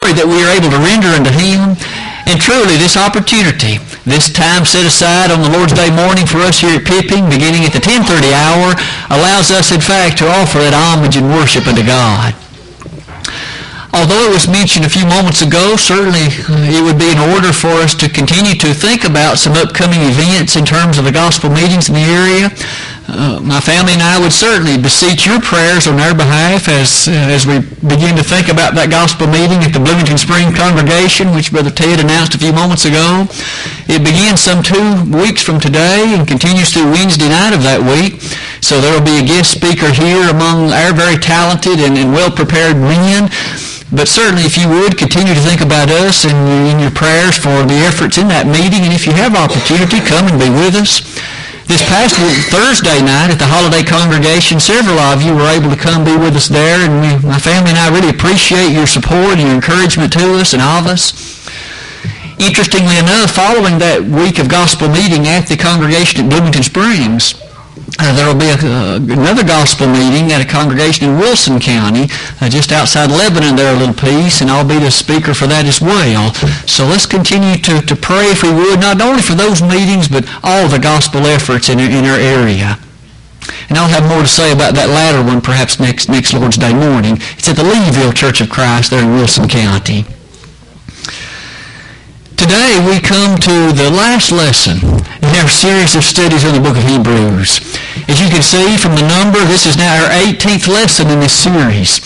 that we are able to render unto Him. And truly, this opportunity, this time set aside on the Lord's Day morning for us here at Pippin, beginning at the 10.30 hour, allows us, in fact, to offer that homage and worship unto God. Although it was mentioned a few moments ago, certainly uh, it would be in order for us to continue to think about some upcoming events in terms of the gospel meetings in the area. Uh, my family and I would certainly beseech your prayers on our behalf as uh, as we begin to think about that gospel meeting at the Bloomington Spring congregation, which Brother Ted announced a few moments ago. It begins some two weeks from today and continues through Wednesday night of that week. So there will be a guest speaker here among our very talented and, and well-prepared men. But certainly, if you would, continue to think about us and in your prayers for the efforts in that meeting. And if you have opportunity, come and be with us. This past Thursday night at the holiday congregation, several of you were able to come be with us there, and we, my family and I really appreciate your support and your encouragement to us and all of us. Interestingly enough, following that week of gospel meeting at the congregation at Bloomington Springs, uh, there will be a, uh, another gospel meeting at a congregation in Wilson County, uh, just outside Lebanon there a little piece, and I'll be the speaker for that as well. So let's continue to, to pray, if we would, not only for those meetings, but all the gospel efforts in, in our area. And I'll have more to say about that latter one perhaps next, next Lord's Day morning. It's at the Leeville Church of Christ there in Wilson County. Today we come to the last lesson in our series of studies on the book of Hebrews. As you can see from the number, this is now our 18th lesson in this series.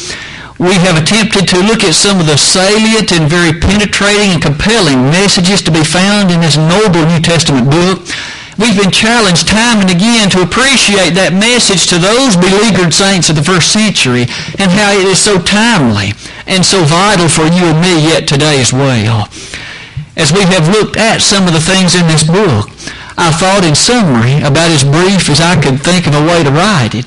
We have attempted to look at some of the salient and very penetrating and compelling messages to be found in this noble New Testament book. We've been challenged time and again to appreciate that message to those beleaguered saints of the first century and how it is so timely and so vital for you and me yet today as well as we have looked at some of the things in this book, I thought in summary about as brief as I could think of a way to write it.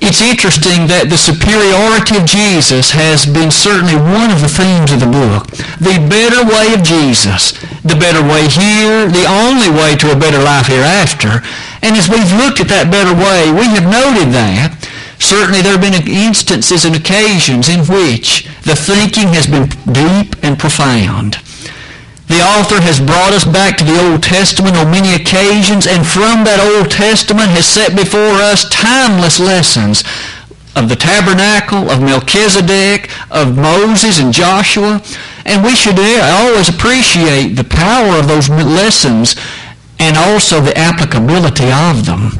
It's interesting that the superiority of Jesus has been certainly one of the themes of the book. The better way of Jesus, the better way here, the only way to a better life hereafter. And as we've looked at that better way, we have noted that Certainly there have been instances and occasions in which the thinking has been deep and profound. The author has brought us back to the Old Testament on many occasions, and from that Old Testament has set before us timeless lessons of the tabernacle, of Melchizedek, of Moses and Joshua. And we should always appreciate the power of those lessons and also the applicability of them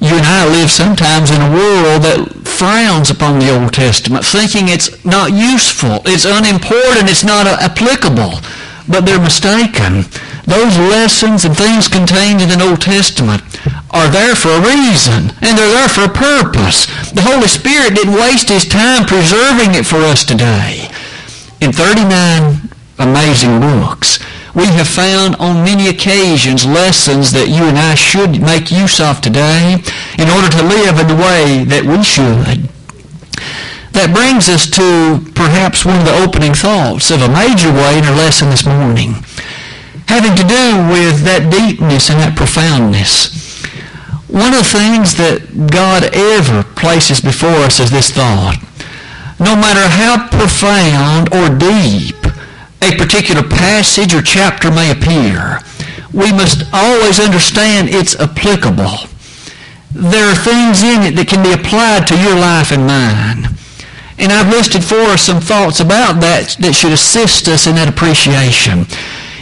you and I live sometimes in a world that frowns upon the Old Testament, thinking it's not useful, it's unimportant, it's not applicable. But they're mistaken. Those lessons and things contained in the Old Testament are there for a reason, and they're there for a purpose. The Holy Spirit didn't waste his time preserving it for us today. In 39 amazing books, we have found on many occasions lessons that you and I should make use of today in order to live in the way that we should. That brings us to perhaps one of the opening thoughts of a major way in our lesson this morning, having to do with that deepness and that profoundness. One of the things that God ever places before us is this thought. No matter how profound or deep a particular passage or chapter may appear, we must always understand it's applicable. There are things in it that can be applied to your life and mine. And I've listed for us some thoughts about that that should assist us in that appreciation.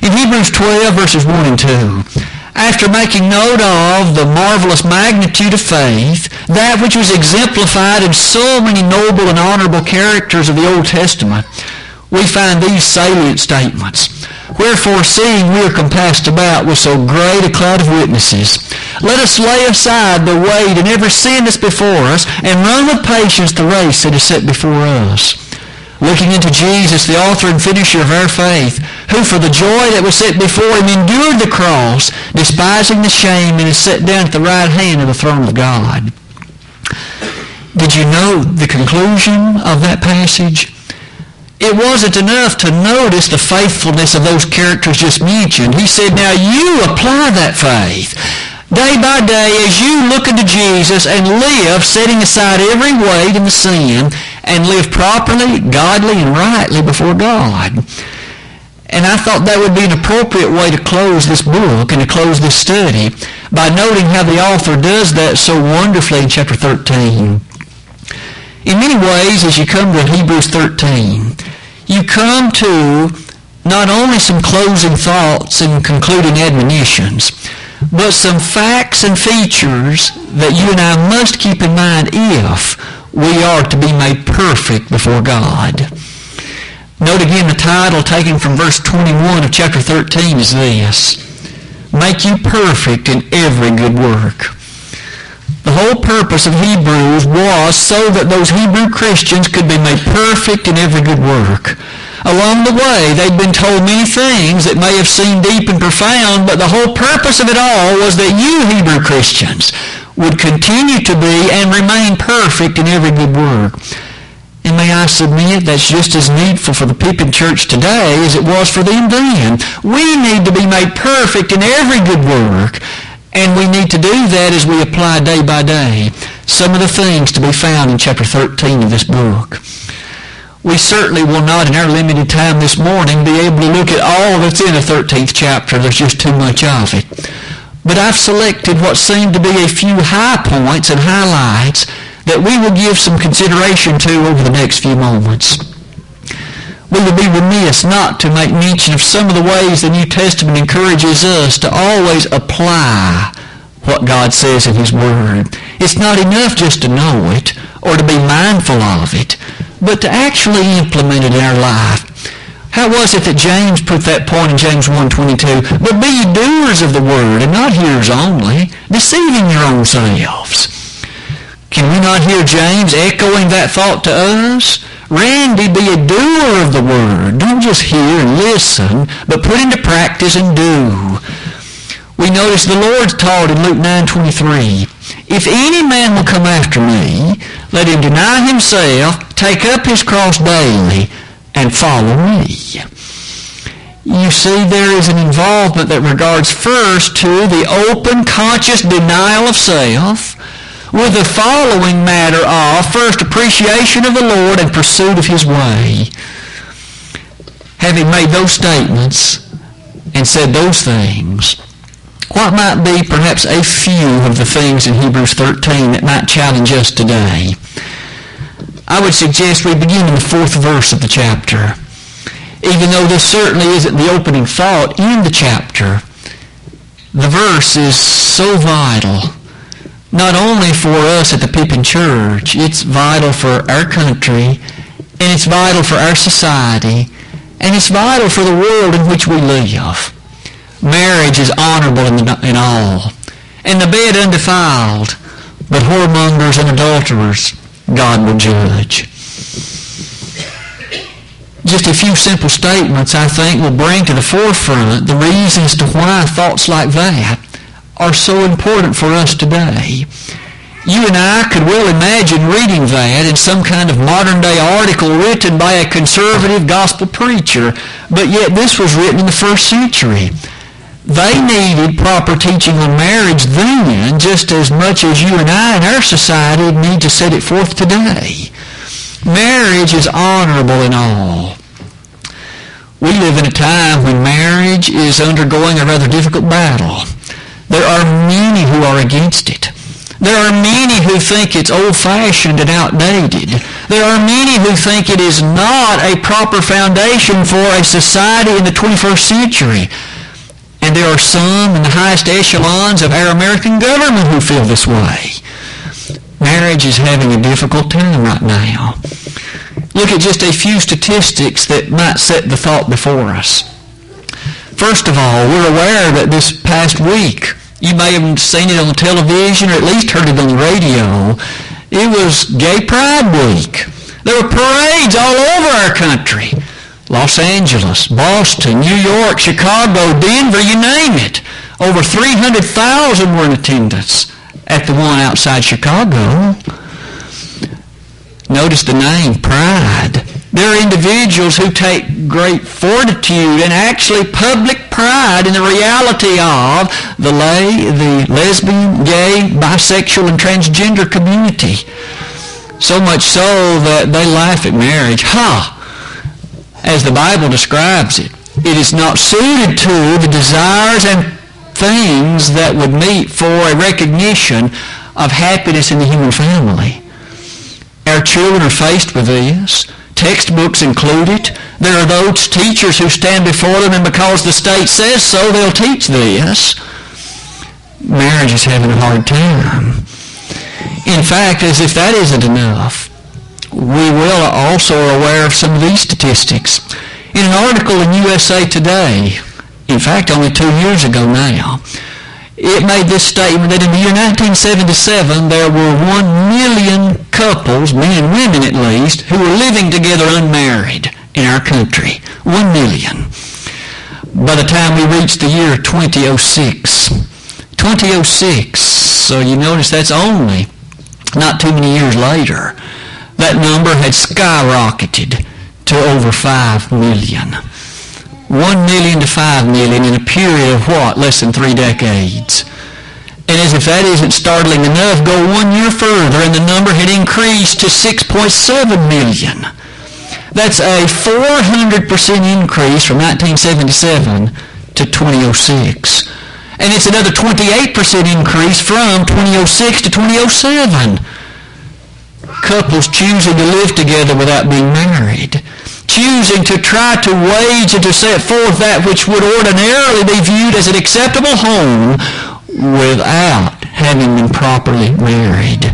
In Hebrews 12, verses 1 and 2, after making note of the marvelous magnitude of faith, that which was exemplified in so many noble and honorable characters of the Old Testament, we find these salient statements. Wherefore, seeing we are compassed about with so great a cloud of witnesses, let us lay aside the weight and every sin that's before us, and run with patience the race that is set before us. Looking into Jesus, the author and finisher of our faith, who for the joy that was set before him endured the cross, despising the shame, and is set down at the right hand of the throne of God. Did you know the conclusion of that passage? It wasn't enough to notice the faithfulness of those characters just mentioned. He said, now you apply that faith. Day by day, as you look into Jesus and live, setting aside every weight and sin, and live properly, godly, and rightly before God. And I thought that would be an appropriate way to close this book and to close this study by noting how the author does that so wonderfully in chapter 13. In many ways, as you come to Hebrews 13, you come to not only some closing thoughts and concluding admonitions, but some facts and features that you and I must keep in mind if we are to be made perfect before God. Note again the title taken from verse 21 of chapter 13 is this. Make you perfect in every good work. The whole purpose of Hebrews was so that those Hebrew Christians could be made perfect in every good work. Along the way, they'd been told many things that may have seemed deep and profound, but the whole purpose of it all was that you Hebrew Christians would continue to be and remain perfect in every good work. And may I submit that's just as needful for the Pippin church today as it was for them then. We need to be made perfect in every good work. And we need to do that as we apply day by day some of the things to be found in chapter 13 of this book. We certainly will not, in our limited time this morning, be able to look at all that's in the 13th chapter. There's just too much of it. But I've selected what seem to be a few high points and highlights that we will give some consideration to over the next few moments. We would be remiss not to make mention of some of the ways the New Testament encourages us to always apply what God says in His Word. It's not enough just to know it or to be mindful of it, but to actually implement it in our life. How was it that James put that point in James 1.22? But be doers of the word, and not hearers only, deceiving your own selves. Can we not hear James echoing that thought to us? Randy, be a doer of the word. Don't just hear and listen, but put into practice and do. We notice the Lord taught in Luke 9.23, If any man will come after me, let him deny himself, take up his cross daily, and follow me. You see, there is an involvement that regards first to the open, conscious denial of self, with the following matter of first appreciation of the Lord and pursuit of his way. Having made those statements and said those things, what might be perhaps a few of the things in Hebrews 13 that might challenge us today? I would suggest we begin in the fourth verse of the chapter. Even though this certainly isn't the opening thought in the chapter, the verse is so vital not only for us at the Pippin Church, it's vital for our country, and it's vital for our society, and it's vital for the world in which we live. Marriage is honorable in, the, in all, and the bed undefiled, but whoremongers and adulterers God will judge. Just a few simple statements, I think, will bring to the forefront the reasons to why thoughts like that are so important for us today. You and I could well imagine reading that in some kind of modern day article written by a conservative gospel preacher, but yet this was written in the first century. They needed proper teaching on marriage then just as much as you and I in our society need to set it forth today. Marriage is honorable in all. We live in a time when marriage is undergoing a rather difficult battle. There are many who are against it. There are many who think it's old-fashioned and outdated. There are many who think it is not a proper foundation for a society in the 21st century. And there are some in the highest echelons of our American government who feel this way. Marriage is having a difficult time right now. Look at just a few statistics that might set the thought before us. First of all, we're aware that this past week, you may have seen it on television or at least heard it on the radio, it was Gay Pride Week. There were parades all over our country. Los Angeles, Boston, New York, Chicago, Denver, you name it. Over 300,000 were in attendance at the one outside Chicago. Notice the name, Pride. There are individuals who take great fortitude and actually public pride in the reality of the lay, the lesbian, gay, bisexual, and transgender community. So much so that they laugh at marriage. Ha! As the Bible describes it, it is not suited to the desires and things that would meet for a recognition of happiness in the human family. Our children are faced with this. Textbooks include it. There are those teachers who stand before them and because the state says so, they'll teach this. Marriage is having a hard time. In fact, as if that isn't enough, we will also are aware of some of these statistics. In an article in USA Today, in fact only two years ago now, it made this statement that in the year 1977 there were one million couples, men and women at least, who were living together unmarried in our country. One million. By the time we reached the year 2006, 2006, so you notice that's only not too many years later, that number had skyrocketed to over 5 million. 1 million to 5 million in a period of what? Less than three decades. And as if that isn't startling enough, go one year further and the number had increased to 6.7 million. That's a 400% increase from 1977 to 2006. And it's another 28% increase from 2006 to 2007 couples choosing to live together without being married, choosing to try to wage and to set forth that which would ordinarily be viewed as an acceptable home without having been properly married.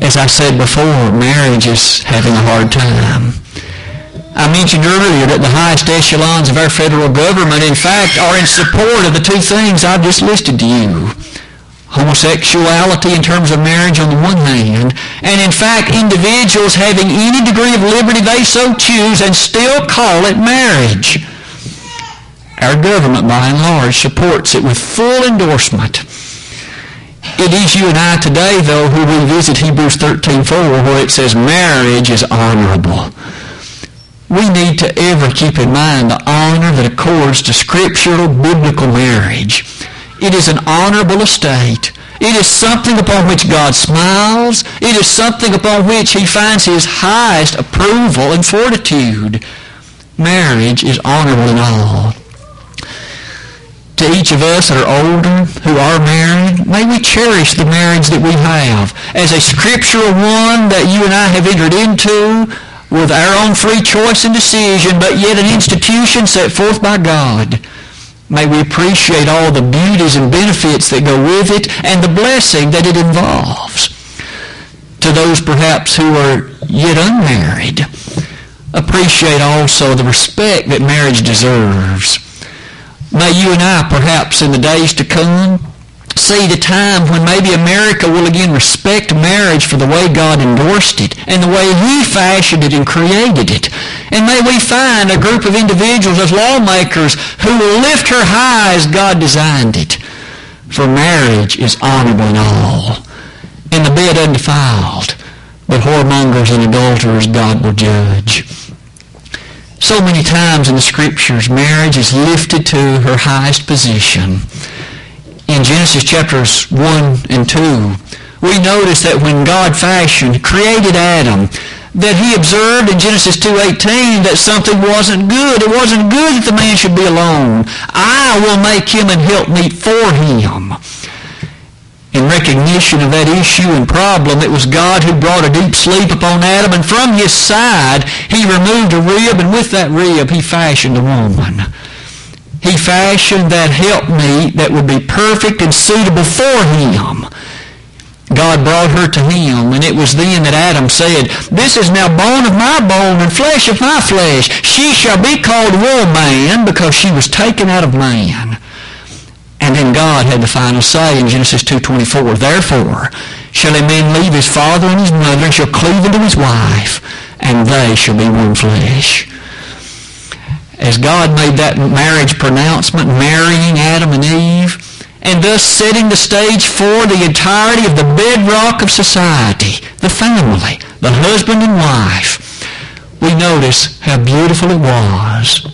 As I said before, marriage is having a hard time. I mentioned earlier that the highest echelons of our federal government, in fact, are in support of the two things I've just listed to you homosexuality in terms of marriage on the one hand, and in fact individuals having any degree of liberty they so choose and still call it marriage. Our government, by and large, supports it with full endorsement. It is you and I today, though, who revisit Hebrews 13.4 where it says marriage is honorable. We need to ever keep in mind the honor that accords to scriptural biblical marriage. It is an honorable estate. It is something upon which God smiles. It is something upon which he finds his highest approval and fortitude. Marriage is honorable in all. To each of us that are older, who are married, may we cherish the marriage that we have as a scriptural one that you and I have entered into with our own free choice and decision, but yet an institution set forth by God. May we appreciate all the beauties and benefits that go with it and the blessing that it involves. To those perhaps who are yet unmarried, appreciate also the respect that marriage deserves. May you and I perhaps in the days to come see the time when maybe America will again respect marriage for the way God endorsed it and the way he fashioned it and created it. And may we find a group of individuals as lawmakers who will lift her high as God designed it. For marriage is honorable in all, and the bed undefiled, but whoremongers and adulterers God will judge. So many times in the scriptures, marriage is lifted to her highest position in Genesis chapters 1 and 2, we notice that when God fashioned, created Adam, that he observed in Genesis 2.18 that something wasn't good. It wasn't good that the man should be alone. I will make him and help meet for him. In recognition of that issue and problem, it was God who brought a deep sleep upon Adam, and from his side he removed a rib, and with that rib he fashioned a woman. He fashioned that helpmeet that would be perfect and suitable for him. God brought her to him, and it was then that Adam said, This is now bone of my bone and flesh of my flesh. She shall be called woman because she was taken out of man. And then God had the final say in Genesis 2.24, Therefore shall a man leave his father and his mother and shall cleave unto his wife, and they shall be one flesh as God made that marriage pronouncement, marrying Adam and Eve, and thus setting the stage for the entirety of the bedrock of society, the family, the husband and wife, we notice how beautiful it was.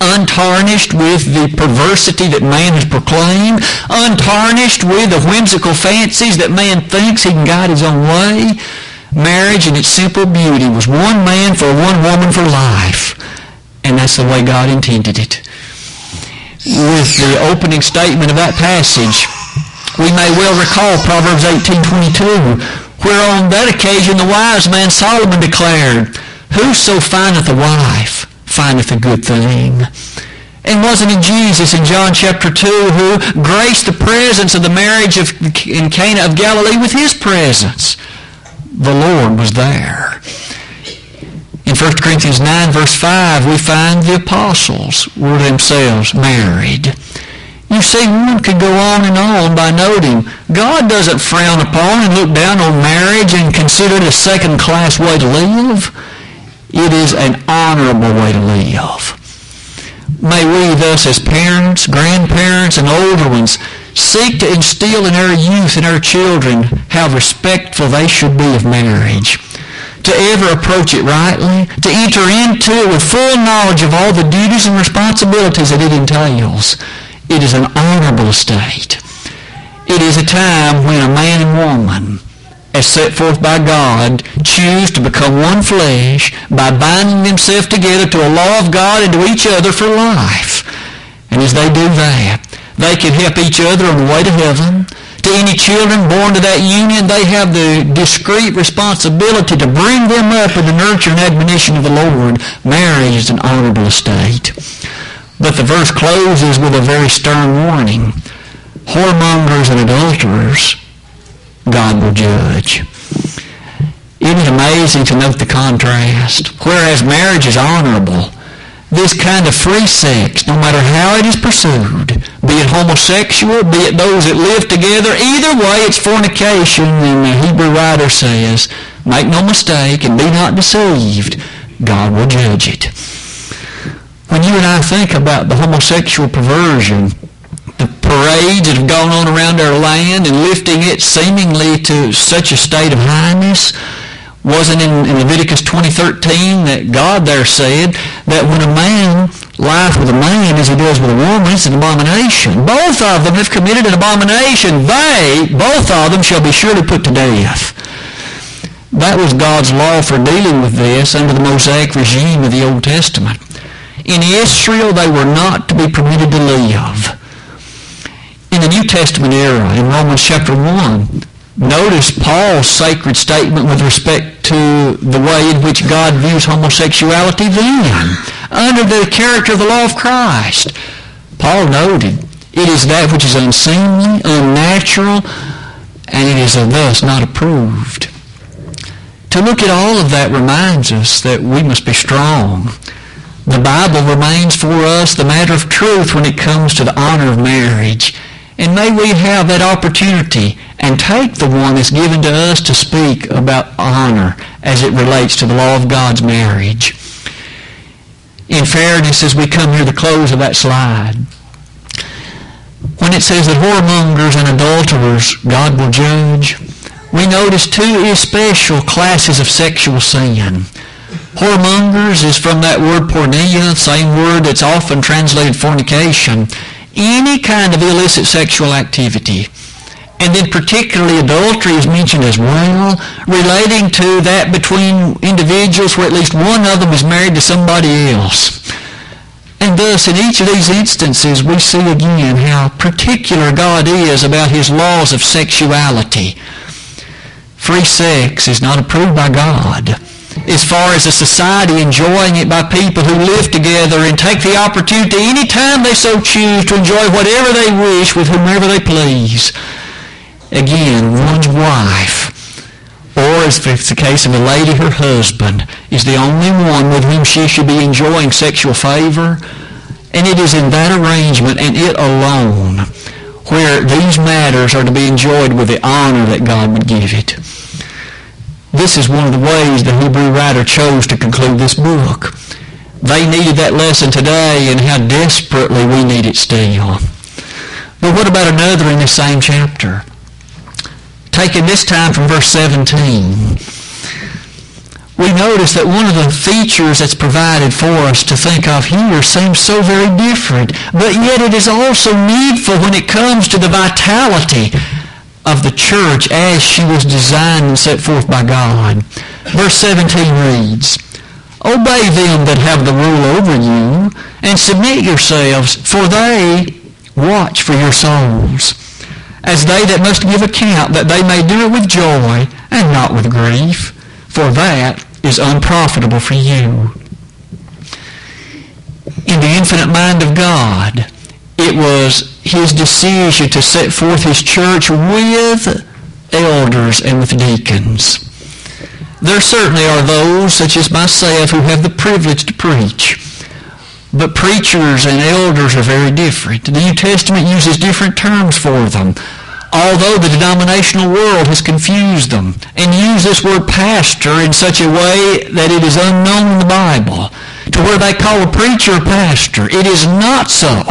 untarnished with the perversity that man has proclaimed, untarnished with the whimsical fancies that man thinks he can guide his own way. Marriage in its simple beauty was one man for one woman for life. And that's the way God intended it. With the opening statement of that passage, we may well recall Proverbs 18.22, where on that occasion the wise man Solomon declared, Whoso findeth a wife findeth a good thing. And wasn't it Jesus in John chapter 2 who graced the presence of the marriage of, in Cana of Galilee with his presence? The Lord was there. In 1 Corinthians 9 verse 5 we find the apostles were themselves married. You see, one could go on and on by noting God doesn't frown upon and look down on marriage and consider it a second-class way to live. It is an honorable way to live. May we thus as parents, grandparents, and older ones seek to instill in our youth and our children how respectful they should be of marriage. To ever approach it rightly, to enter into it with full knowledge of all the duties and responsibilities that it entails. It is an honorable state. It is a time when a man and woman as set forth by God, choose to become one flesh by binding themselves together to a law of God and to each other for life. And as they do that, they can help each other on the way to heaven. To any children born to that union, they have the discreet responsibility to bring them up in the nurture and admonition of the Lord. Marriage is an honorable estate. But the verse closes with a very stern warning. Whoremongers and adulterers God will judge. It is amazing to note the contrast. Whereas marriage is honorable, this kind of free sex, no matter how it is pursued, be it homosexual, be it those that live together, either way it's fornication, and the Hebrew writer says, make no mistake and be not deceived, God will judge it. When you and I think about the homosexual perversion, the parades that have gone on around our land and lifting it seemingly to such a state of highness. Wasn't in, in Leviticus 20.13 that God there said that when a man lies with a man as he does with a woman, it's an abomination. Both of them have committed an abomination. They, both of them, shall be surely put to death. That was God's law for dealing with this under the Mosaic regime of the Old Testament. In Israel, they were not to be permitted to live in the New Testament era, in Romans chapter 1, notice Paul's sacred statement with respect to the way in which God views homosexuality then, under the character of the law of Christ. Paul noted, it is that which is unseemly, unnatural, and it is thus not approved. To look at all of that reminds us that we must be strong. The Bible remains for us the matter of truth when it comes to the honor of marriage. And may we have that opportunity and take the one that's given to us to speak about honor as it relates to the law of God's marriage. In fairness, as we come near the close of that slide, when it says that whoremongers and adulterers God will judge, we notice two especial classes of sexual sin. Whoremongers is from that word porneia, same word that's often translated fornication any kind of illicit sexual activity. And then particularly adultery is mentioned as well, relating to that between individuals where at least one of them is married to somebody else. And thus, in each of these instances, we see again how particular God is about his laws of sexuality. Free sex is not approved by God as far as a society enjoying it by people who live together and take the opportunity any time they so choose to enjoy whatever they wish with whomever they please. Again, one's wife, or if it's the case of a lady, her husband, is the only one with whom she should be enjoying sexual favor. And it is in that arrangement and it alone where these matters are to be enjoyed with the honor that God would give it. This is one of the ways the Hebrew writer chose to conclude this book. They needed that lesson today and how desperately we need it still. But what about another in the same chapter? Taking this time from verse 17. we notice that one of the features that's provided for us to think of here seems so very different, but yet it is also needful when it comes to the vitality of the church as she was designed and set forth by God. Verse 17 reads, Obey them that have the rule over you, and submit yourselves, for they watch for your souls, as they that must give account, that they may do it with joy and not with grief, for that is unprofitable for you. In the infinite mind of God, it was his decision to set forth his church with elders and with deacons. There certainly are those, such as myself, who have the privilege to preach. But preachers and elders are very different. The New Testament uses different terms for them although the denominational world has confused them and used this word pastor in such a way that it is unknown in the Bible, to where they call a preacher a pastor. It is not so.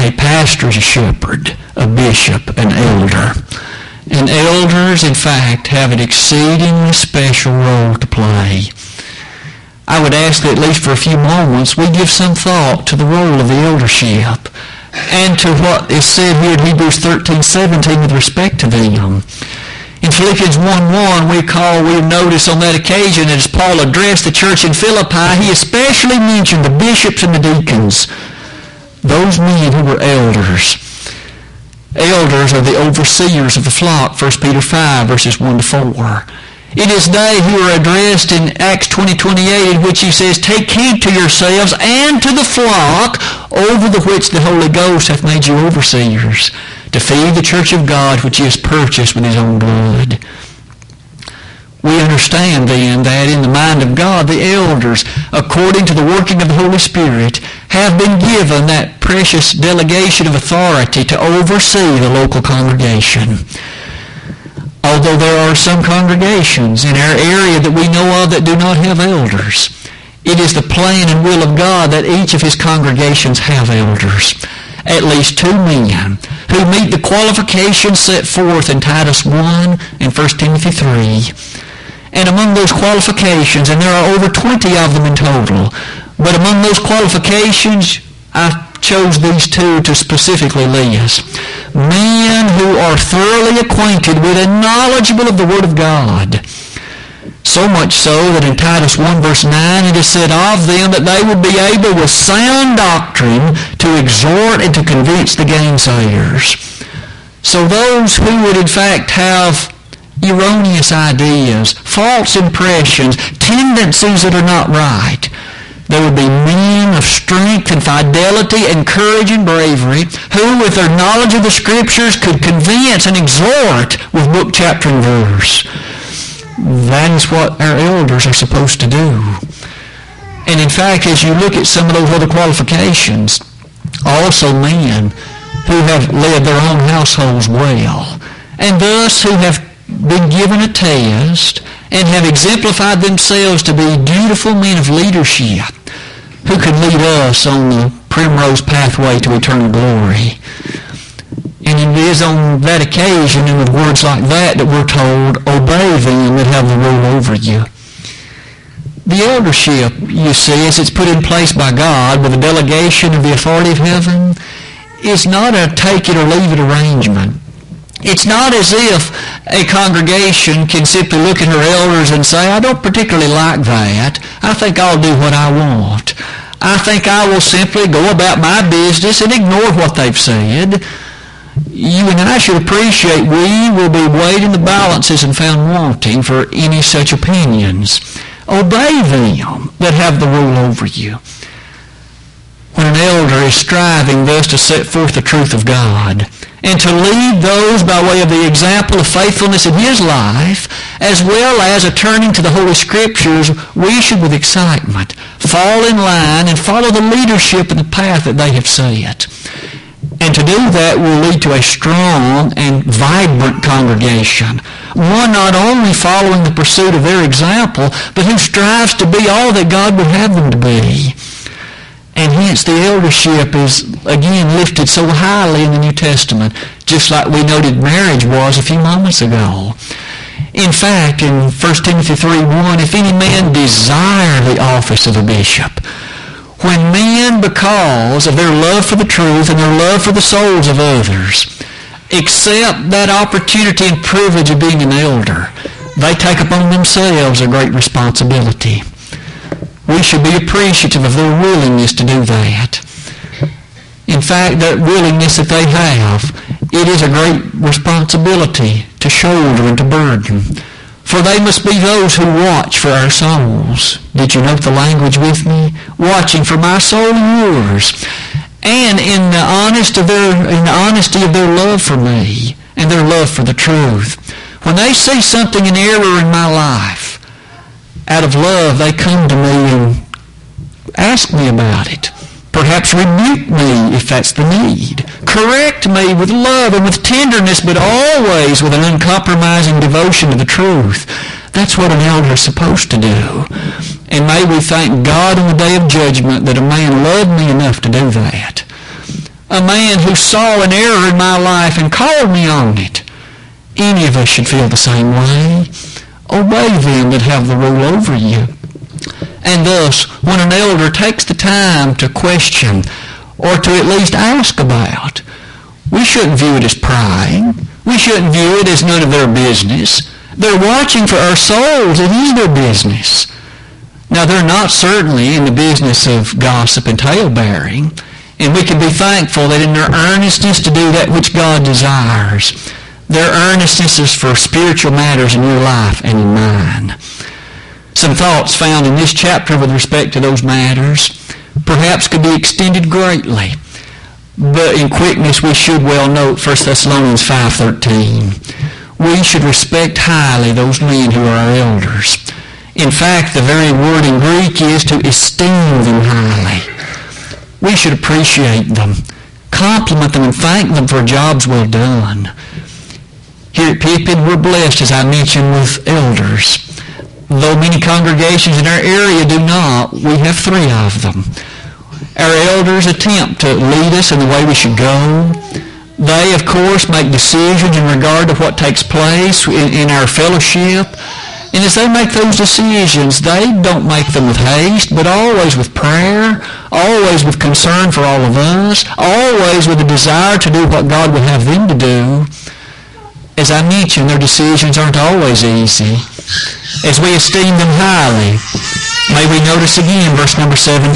A pastor is a shepherd, a bishop, an elder. And elders, in fact, have an exceedingly special role to play. I would ask that at least for a few moments we give some thought to the role of the eldership and to what is said here in Hebrews 13, 17 with respect to them. In Philippians 1, 1, we call, we notice on that occasion as Paul addressed the church in Philippi, he especially mentioned the bishops and the deacons, those men who were elders. Elders are the overseers of the flock, 1 Peter 5, verses 1 to 4. It is they who are addressed in Acts 20, 28, in which he says, Take heed to yourselves and to the flock over the which the Holy Ghost hath made you overseers, to feed the church of God which he has purchased with his own blood. We understand then that in the mind of God, the elders, according to the working of the Holy Spirit, have been given that precious delegation of authority to oversee the local congregation although there are some congregations in our area that we know of that do not have elders. It is the plan and will of God that each of his congregations have elders. At least two men who meet the qualifications set forth in Titus 1 and 1 Timothy 3. And among those qualifications, and there are over 20 of them in total, but among those qualifications, I chose these two to specifically list. Men who are thoroughly acquainted with and knowledgeable of the Word of God. So much so that in Titus 1 verse 9 it is said of them that they would be able with sound doctrine to exhort and to convince the gainsayers. So those who would in fact have erroneous ideas, false impressions, tendencies that are not right, there would be men of strength and fidelity and courage and bravery who, with their knowledge of the Scriptures, could convince and exhort with book, chapter, and verse. That is what our elders are supposed to do. And in fact, as you look at some of those other qualifications, also men who have led their own households well, and thus who have been given a test and have exemplified themselves to be dutiful men of leadership who could lead us on the primrose pathway to eternal glory. And it is on that occasion and with words like that that we're told, obey them that have the rule over you. The eldership, you see, as it's put in place by God with a delegation of the authority of heaven, is not a take it or leave it arrangement. It's not as if a congregation can simply look at her elders and say, I don't particularly like that. I think I'll do what I want. I think I will simply go about my business and ignore what they've said. You and I should appreciate we will be weighed in the balances and found wanting for any such opinions. Obey them that have the rule over you. When an elder is striving thus to set forth the truth of God, and to lead those by way of the example of faithfulness in his life, as well as a turning to the Holy Scriptures, we should with excitement fall in line and follow the leadership and the path that they have set. And to do that will lead to a strong and vibrant congregation. One not only following the pursuit of their example, but who strives to be all that God would have them to be. And hence the eldership is again lifted so highly in the New Testament, just like we noted marriage was a few moments ago. In fact, in 1 Timothy 3, 1, if any man desire the office of a bishop, when men, because of their love for the truth and their love for the souls of others, accept that opportunity and privilege of being an elder, they take upon themselves a great responsibility. We should be appreciative of their willingness to do that. In fact, that willingness that they have, it is a great responsibility to shoulder and to burden. For they must be those who watch for our souls. Did you note the language with me? Watching for my soul and yours. And in the, honest of their, in the honesty of their love for me and their love for the truth. When they see something in error in my life, out of love they come to me and ask me about it. Perhaps rebuke me if that's the need. Correct me with love and with tenderness, but always with an uncompromising devotion to the truth. That's what an elder is supposed to do. And may we thank God in the day of judgment that a man loved me enough to do that. A man who saw an error in my life and called me on it. Any of us should feel the same way. Obey them that have the rule over you. And thus, when an elder takes the time to question or to at least ask about, we shouldn't view it as prying. We shouldn't view it as none of their business. They're watching for our souls. It is their business. Now, they're not certainly in the business of gossip and tale-bearing, and we can be thankful that in their earnestness to do that which God desires, their earnestness is for spiritual matters in your life and in mine some thoughts found in this chapter with respect to those matters perhaps could be extended greatly. But in quickness we should well note 1 Thessalonians 5.13. We should respect highly those men who are our elders. In fact, the very word in Greek is to esteem them highly. We should appreciate them, compliment them, and thank them for jobs well done. Here at Pippin, we're blessed, as I mentioned, with elders. Though many congregations in our area do not, we have three of them. Our elders attempt to lead us in the way we should go. They, of course, make decisions in regard to what takes place in, in our fellowship. And as they make those decisions, they don't make them with haste, but always with prayer, always with concern for all of us, always with a desire to do what God would have them to do. As I mentioned, their decisions aren't always easy as we esteem them highly. May we notice again verse number 17.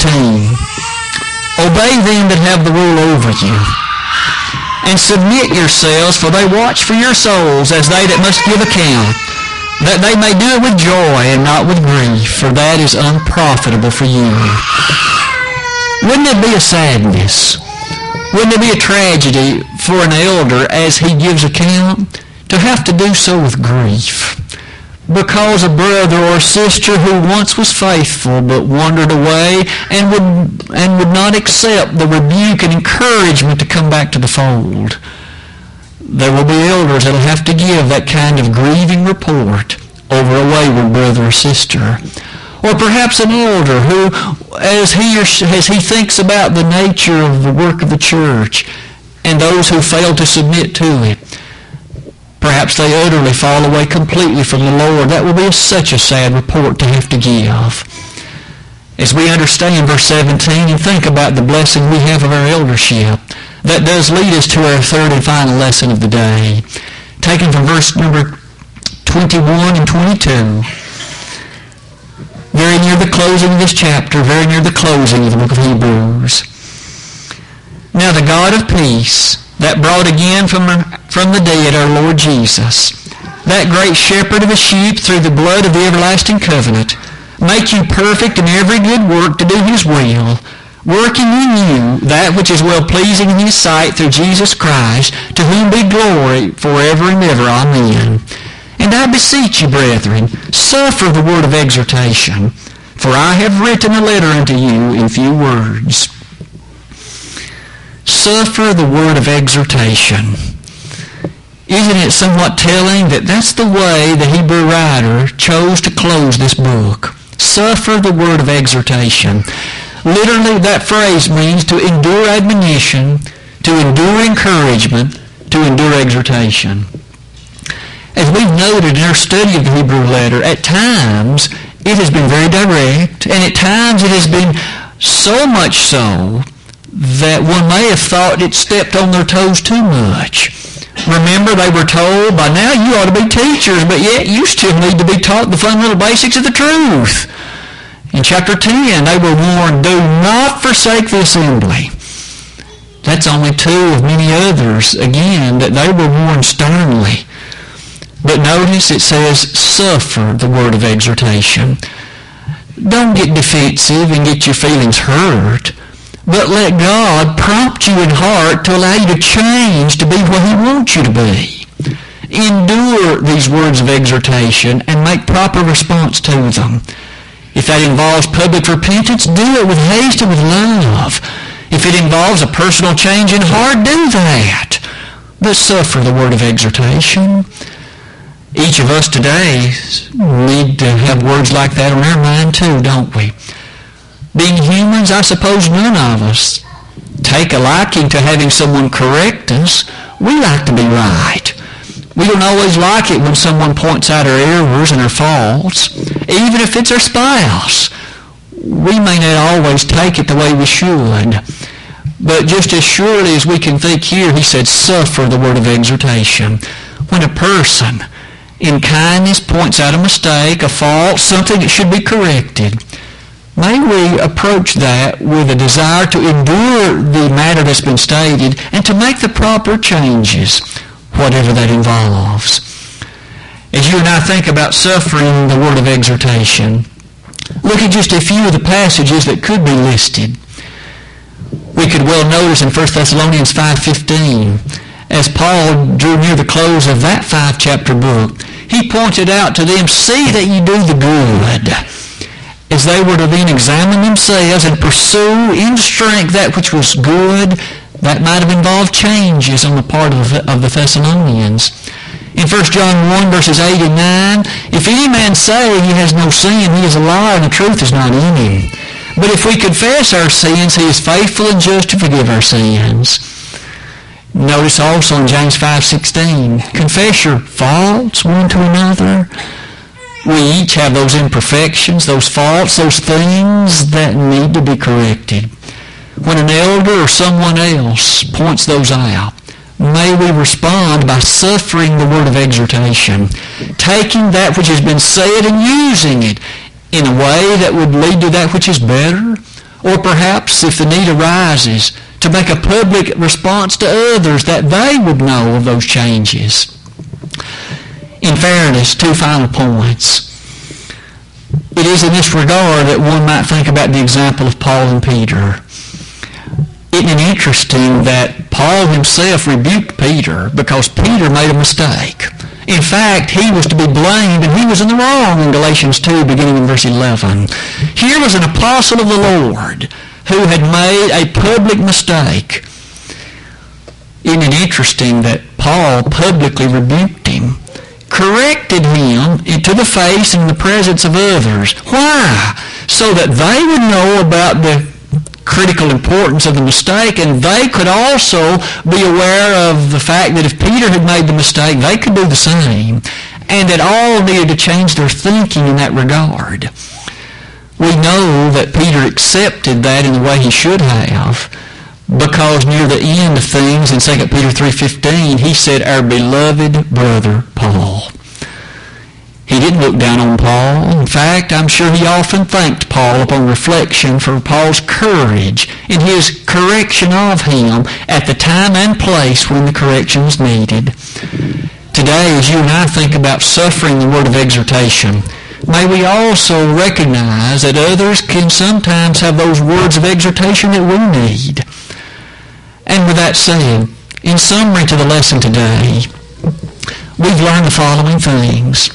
Obey them that have the rule over you. And submit yourselves, for they watch for your souls as they that must give account, that they may do it with joy and not with grief, for that is unprofitable for you. Wouldn't it be a sadness? Wouldn't it be a tragedy for an elder as he gives account to have to do so with grief? because a brother or sister who once was faithful but wandered away and would, and would not accept the rebuke and encouragement to come back to the fold. There will be elders that will have to give that kind of grieving report over a wayward brother or sister. Or perhaps an elder who, as he, or she, as he thinks about the nature of the work of the church and those who fail to submit to it, Perhaps they utterly fall away completely from the Lord. That will be such a sad report to have to give. As we understand verse 17 and think about the blessing we have of our eldership, that does lead us to our third and final lesson of the day. Taken from verse number 21 and 22 very near the closing of this chapter, very near the closing of the book of Hebrews. Now the God of peace, that brought again from, from the dead our Lord Jesus, that great shepherd of the sheep through the blood of the everlasting covenant, make you perfect in every good work to do his will, working in you that which is well pleasing in his sight through Jesus Christ, to whom be glory forever and ever. Amen. And I beseech you, brethren, suffer the word of exhortation, for I have written a letter unto you in few words suffer the word of exhortation. Isn't it somewhat telling that that's the way the Hebrew writer chose to close this book? Suffer the word of exhortation. Literally, that phrase means to endure admonition, to endure encouragement, to endure exhortation. as we've noted in our study of the Hebrew letter, at times it has been very direct, and at times it has been so much so that one may have thought it stepped on their toes too much. Remember, they were told, by now you ought to be teachers, but yet you still need to be taught the fundamental basics of the truth. In chapter 10, they were warned, do not forsake the assembly. That's only two of many others, again, that they were warned sternly. But notice it says, suffer the word of exhortation. Don't get defensive and get your feelings hurt, but let God prompt you in heart to allow you to change to be what he wants you to be. Endure these words of exhortation and make proper response to them. If that involves public repentance, do it with haste and with love. If it involves a personal change in heart, do that. But suffer the word of exhortation each of us today need to have words like that on our mind too, don't we? Being humans, I suppose none of us take a liking to having someone correct us. We like to be right. We don't always like it when someone points out our errors and our faults, even if it's our spouse. We may not always take it the way we should. But just as surely as we can think here, he said, suffer the word of exhortation. When a person in kindness points out a mistake, a fault, something that should be corrected. May we approach that with a desire to endure the matter that's been stated and to make the proper changes, whatever that involves. As you and I think about suffering the word of exhortation, look at just a few of the passages that could be listed. We could well notice in 1 Thessalonians 5.15 as Paul drew near the close of that five chapter book, he pointed out to them, see that you do the good. As they were to then examine themselves and pursue in strength that which was good, that might have involved changes on the part of the, of the Thessalonians. In 1 John 1 verses 8 and 9, if any man say he has no sin, he is a liar and the truth is not in him. But if we confess our sins, he is faithful and just to forgive our sins. Notice also in James 5.16, confess your faults one to another. We each have those imperfections, those faults, those things that need to be corrected. When an elder or someone else points those out, may we respond by suffering the word of exhortation, taking that which has been said and using it in a way that would lead to that which is better, or perhaps if the need arises, to make a public response to others that they would know of those changes. In fairness, two final points. It is in this regard that one might think about the example of Paul and Peter. Isn't it interesting that Paul himself rebuked Peter because Peter made a mistake? In fact, he was to be blamed and he was in the wrong in Galatians 2 beginning in verse 11. Here was an apostle of the Lord who had made a public mistake. Isn't it interesting that Paul publicly rebuked him, corrected him into the face in the presence of others? Why? So that they would know about the critical importance of the mistake and they could also be aware of the fact that if Peter had made the mistake, they could do the same and that all needed to change their thinking in that regard we know that Peter accepted that in the way he should have because near the end of things in 2 Peter 3.15 he said, our beloved brother Paul. He didn't look down on Paul. In fact, I'm sure he often thanked Paul upon reflection for Paul's courage in his correction of him at the time and place when the correction was needed. Today, as you and I think about suffering the word of exhortation, may we also recognize that others can sometimes have those words of exhortation that we need. And with that said, in summary to the lesson today, we've learned the following things.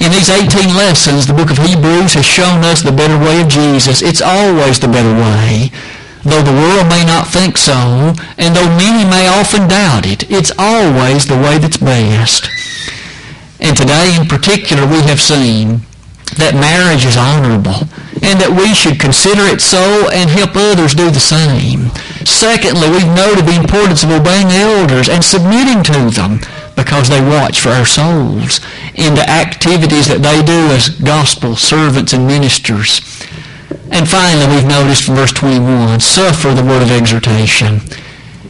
In these 18 lessons, the book of Hebrews has shown us the better way of Jesus. It's always the better way. Though the world may not think so, and though many may often doubt it, it's always the way that's best. And today in particular, we have seen that marriage is honorable and that we should consider it so and help others do the same. Secondly, we've noted the importance of obeying elders and submitting to them. because they watch for our souls in the activities that they do as gospel servants and ministers. And finally, we've noticed from verse 21, suffer the word of exhortation,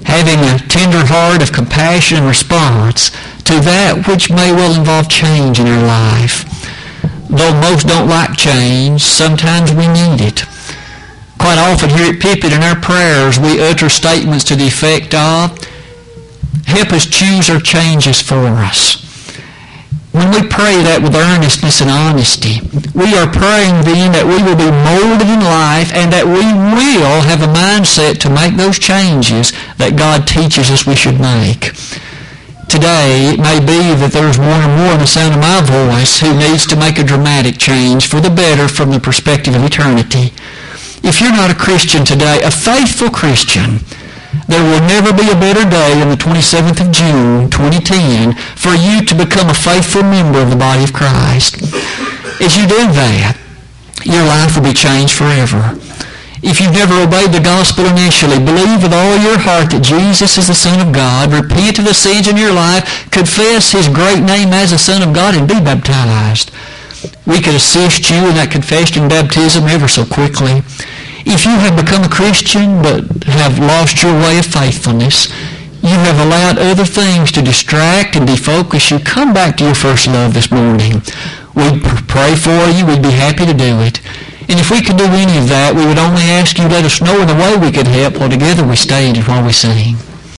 having a tender heart of compassion and response to that which may well involve change in our life. Though most don't like change, sometimes we need it. Quite often here at Pippin in our prayers, we utter statements to the effect of, help us choose our changes for us. When we pray that with earnestness and honesty, we are praying then that we will be molded in life and that we will have a mindset to make those changes that God teaches us we should make. Today, it may be that there's more and more in the sound of my voice who needs to make a dramatic change for the better from the perspective of eternity. If you're not a Christian today, a faithful Christian, there will never be a better day than the 27th of June, 2010, for you to become a faithful member of the body of Christ. As you do that, your life will be changed forever. If you've never obeyed the gospel initially, believe with all your heart that Jesus is the Son of God, repent of the sins in your life, confess His great name as the Son of God, and be baptized. We could assist you in that confession and baptism ever so quickly. If you have become a Christian but have lost your way of faithfulness, you have allowed other things to distract and defocus you, come back to your first love this morning. We'd pray for you. We'd be happy to do it. And if we could do any of that, we would only ask you let us know in the way we could help while together we stand and while we sing.